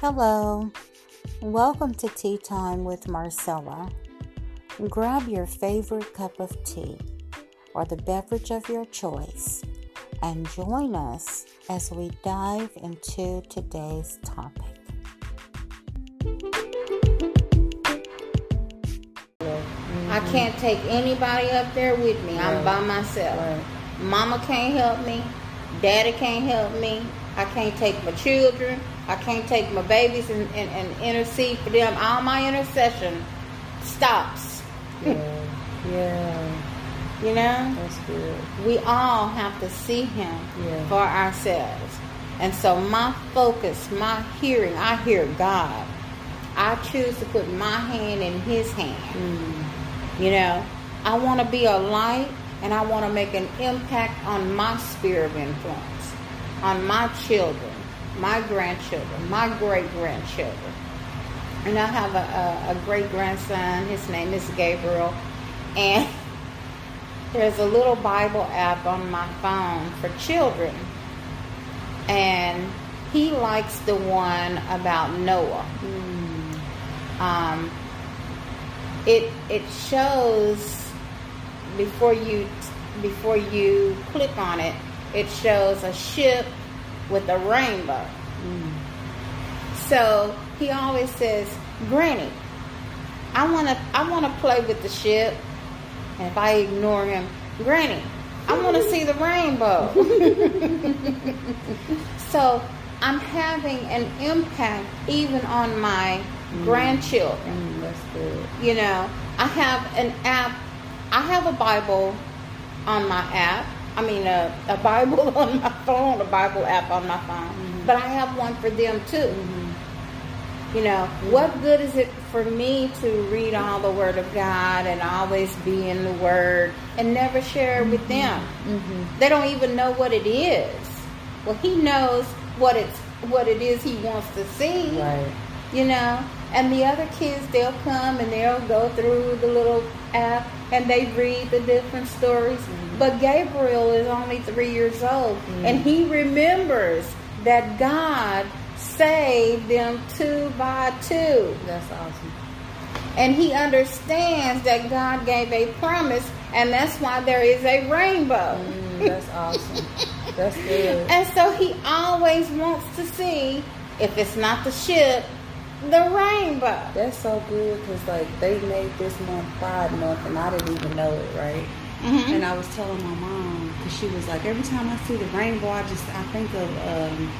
Hello, welcome to Tea Time with Marcella. Grab your favorite cup of tea or the beverage of your choice and join us as we dive into today's topic. I can't take anybody up there with me. I'm by myself. Mama can't help me. Daddy can't help me. I can't take my children. I can't take my babies and, and, and intercede for them. All my intercession stops. Yeah. Yeah. You know? That's good. We all have to see Him Yeah. for ourselves. And so my focus, my hearing, I hear God. I choose to put my hand in His hand. Mm. You know, I want to be a light and I want to make an impact on my sphere of influence, on my children, my grandchildren, my great grandchildren. And I have a, a, a great grandson. His name is Gabriel. And there's a little Bible app on my phone for children. And he likes the one about Noah Mm. um, it it shows before you before you click on it it shows a ship with a rainbow Mm. so he always says granny i want to i want to play with the ship and if i ignore him granny i want to see the rainbow so i'm having an impact even on my grandchildren Mm. That's good. you know i have an app i have a bible on my app i mean a, a bible on my phone a bible app on my phone Mhm. but i have one for them too Mm-hmm. you know what good is it for me to read all the word of god and always be in the word and never share it with them Mm-hmm. they don't even know what it is well he knows what it's what it is he wants to see Right. you know and the other kids they'll come and they'll go through the little app and they read the different stories Mhm. but gabriel is only three years old Mhm. and he remembers that god saved them two by two That's awesome. and he understands that god gave a promise and that's why there is a rainbow Mm, that's awesome. That's good. and so he always wants to see if it's not the ship the rainbow That's so good because like they made this month Pride Month and I didn't even know it, right? Mhm. And I was telling my mom because she was like, every time I see the rainbow, I just I think of um,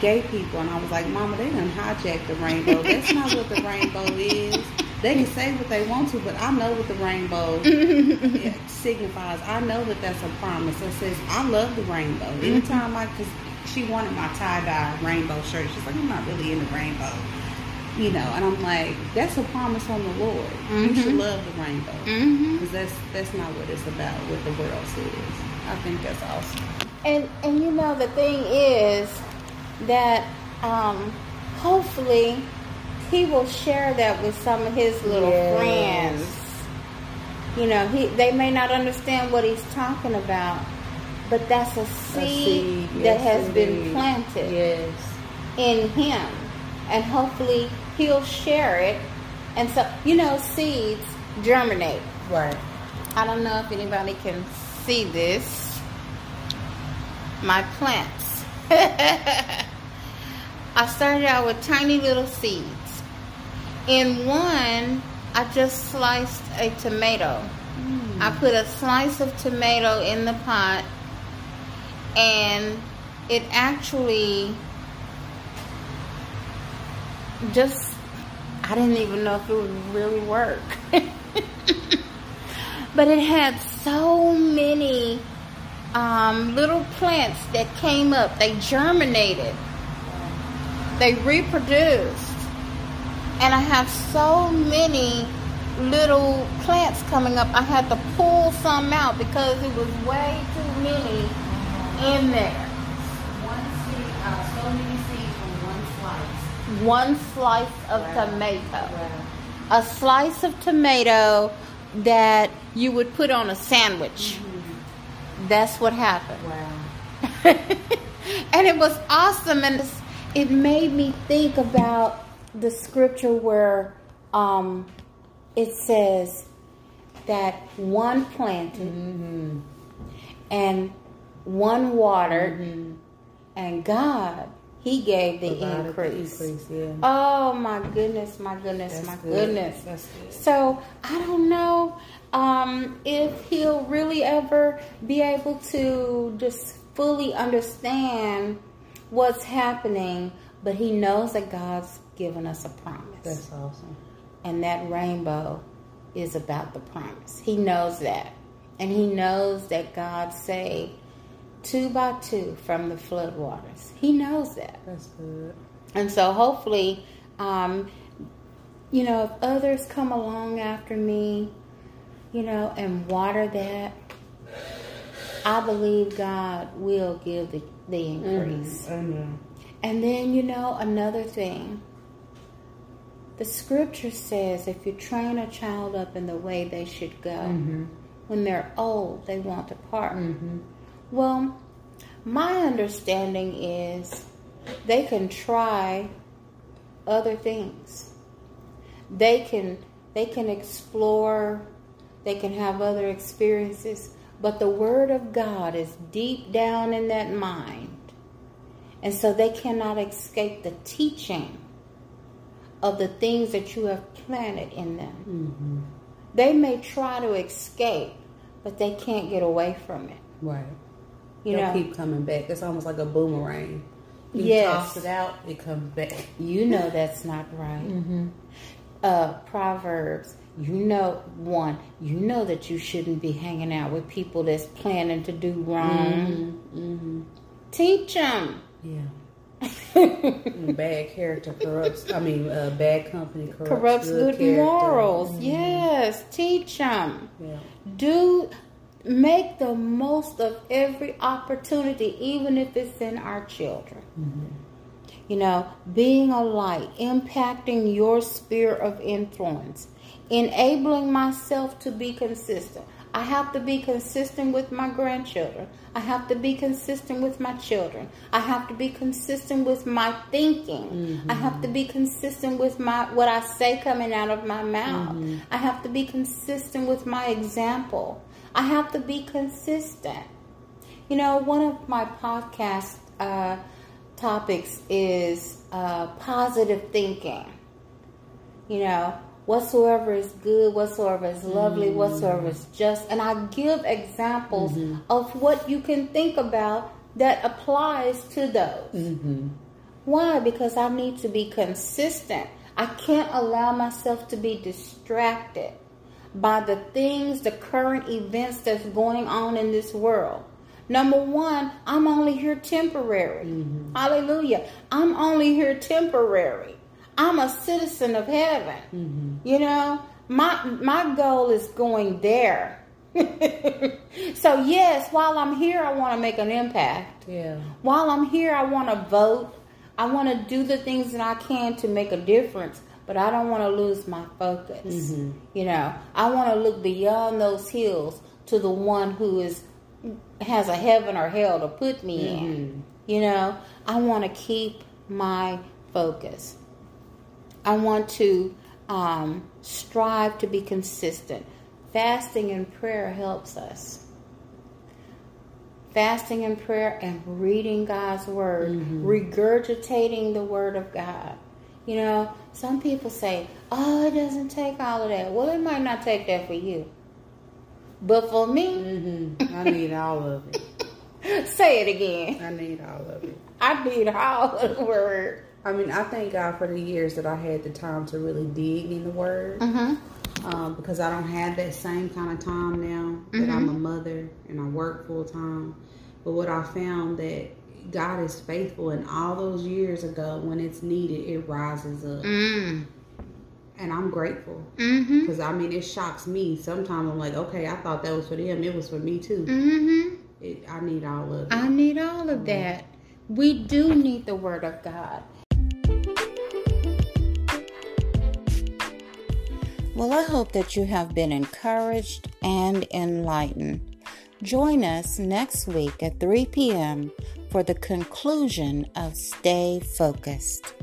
gay people, and I was like, Mama, they done hijacked the rainbow. That's not what the rainbow is. They can say what they want to, but I know what the rainbow signifies. I know that that's a promise. It says I love the rainbow. Anytime I, because she wanted my tie dye rainbow shirt. She's like, I'm not really into rainbow. You know, and I'm like, that's a promise from the Lord. You should Mhm. love the rainbow because that's that's not what it's about. What the world says. I think that's awesome. And and you know the thing is that um, hopefully he will share that with some of his little Yes. friends. You know, he they may not understand what he's talking about, but that's a A seed, that yes, has been planted Yes. in him, and hopefully he'll share it. And so you know, seeds germinate. Right. I don't know if anybody can see this. My plants. I started out with tiny little seeds. In one, I just sliced a tomato. Hmm. I put a slice of tomato in the pot and it actually just I didn't even know if it would really work. but it had so many um, little plants that came up. They germinated. They reproduced. And I have so many little plants coming up. I had to pull some out because it was way too many in there. One seed, uh, so many seeds from one slice. One slice of Wow. tomato. Wow. A slice of tomato that you would put on a sandwich. That's what happened. Wow. and it was awesome and it made me think about the scripture where um, it says that one planted Mm-hmm. and one watered, and God, He gave the Provided the increase. increase, yeah. Oh my goodness, my goodness, That's my good. goodness. Good. So I don't know um, if he'll really ever be able to just fully understand what's happening, but he knows that God's given us a promise. That's awesome. and that rainbow is about the promise. He knows that. And he knows that God saved two by two from the floodwaters. He knows that. That's good. And so hopefully, um, you know, if others come along after me, you know, and water that, I believe God will give the, the increase. Amen. And then, you know, another thing. The scripture says if you train a child up in the way they should go, Mm-hmm. when they're old, they won't depart. Mm-hmm. Well, my understanding is they can try other things. They can they can explore, they can have other experiences, but the word of God is deep down in that mind. And so they cannot escape the teaching of the things that you have planted in them. Mm-hmm. They may try to escape, but they can't get away from it. Right. You They'll know, keep coming back. It's almost like a boomerang. You Yes. toss it out, it comes back. you know that's not right. Mm-hmm. Uh, Proverbs, you know, one, you know that you shouldn't be hanging out with people that's planning to do wrong. Mm-hmm. Teach them. Yeah. Mm, bad character corrupts. I mean, uh, bad company corrupts, Corrupts good, character. morals. Mhm. Yes, teach them. Yeah. Do make the most of every opportunity, even if it's in our children. Mm-hmm. You know, being a light, impacting your sphere of influence, enabling myself to be consistent. I have to be consistent with my grandchildren. I have to be consistent with my children. I have to be consistent with my thinking. I have to be consistent with my what I say coming out of my mouth. I have to be consistent with my example. I have to be consistent. You know, one of my podcast uh, topics is uh, positive thinking. You know, whatsoever is good, whatsoever is lovely, whatsoever is just. And I give examples of what you can think about that applies to those. Mm-hmm. Why? Because I need to be consistent. I can't allow myself to be distracted by the things, the current events that's going on in this world. Number one, I'm only here temporary. Hallelujah. I'm only here temporary. I'm a citizen of heaven. Mm-hmm. You know, my my goal is going there. so yes, while I'm here, I want to make an impact Yeah. while I'm here, I want to vote. I want to do the things that I can to make a difference, but I don't want to lose my focus. Mhm. You know, I want to look beyond those hills to the one who is has a heaven or hell to put me in. You know, I want to keep my focus. I want to um, strive to be consistent. Fasting and prayer helps us fasting and prayer and reading God's word, regurgitating the word of God. You know, some people say, "Oh, it doesn't take all of that." Well, it might not take that for you, but for me, Mm-hmm. I need all of it. say it again. I need all of it. I need all of the word. I mean, I thank God for the years that I had the time to really dig in the Word. Mm-hmm. um, because I don't have that same kind of time now that I'm a mother and I work full time. But what I found that God is faithful, and all those years ago, when it's needed, it rises up, Mm. and I'm grateful. Mm-hmm. Because I mean, it shocks me. Sometimes I'm like, okay, I thought that was for them. It was for me too. Mm-hmm. It, I need all of it. I need all of that. We do need the word of God. Well, I hope that you have been encouraged and enlightened. Join us next week at 3 p.m. for the conclusion of Stay Focused.